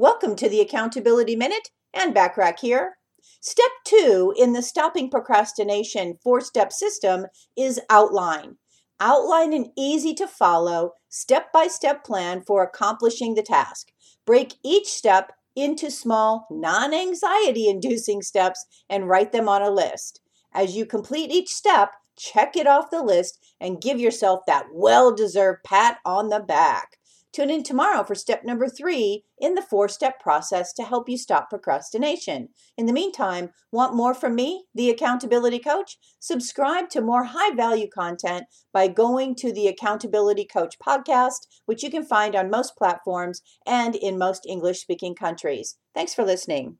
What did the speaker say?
Welcome to the Accountability Minute Anne Bachrach here. Step two in the Stopping Procrastination four step system is outline. Outline an easy to follow, step by step plan for accomplishing the task. Break each step into small, non anxiety inducing steps and write them on a list. As you complete each step, check it off the list and give yourself that well deserved pat on the back. Tune in tomorrow for step number three in the four step process to help you stop procrastination. In the meantime, want more from me, the accountability coach? Subscribe to more high value content by going to the Accountability Coach podcast, which you can find on most platforms and in most English speaking countries. Thanks for listening.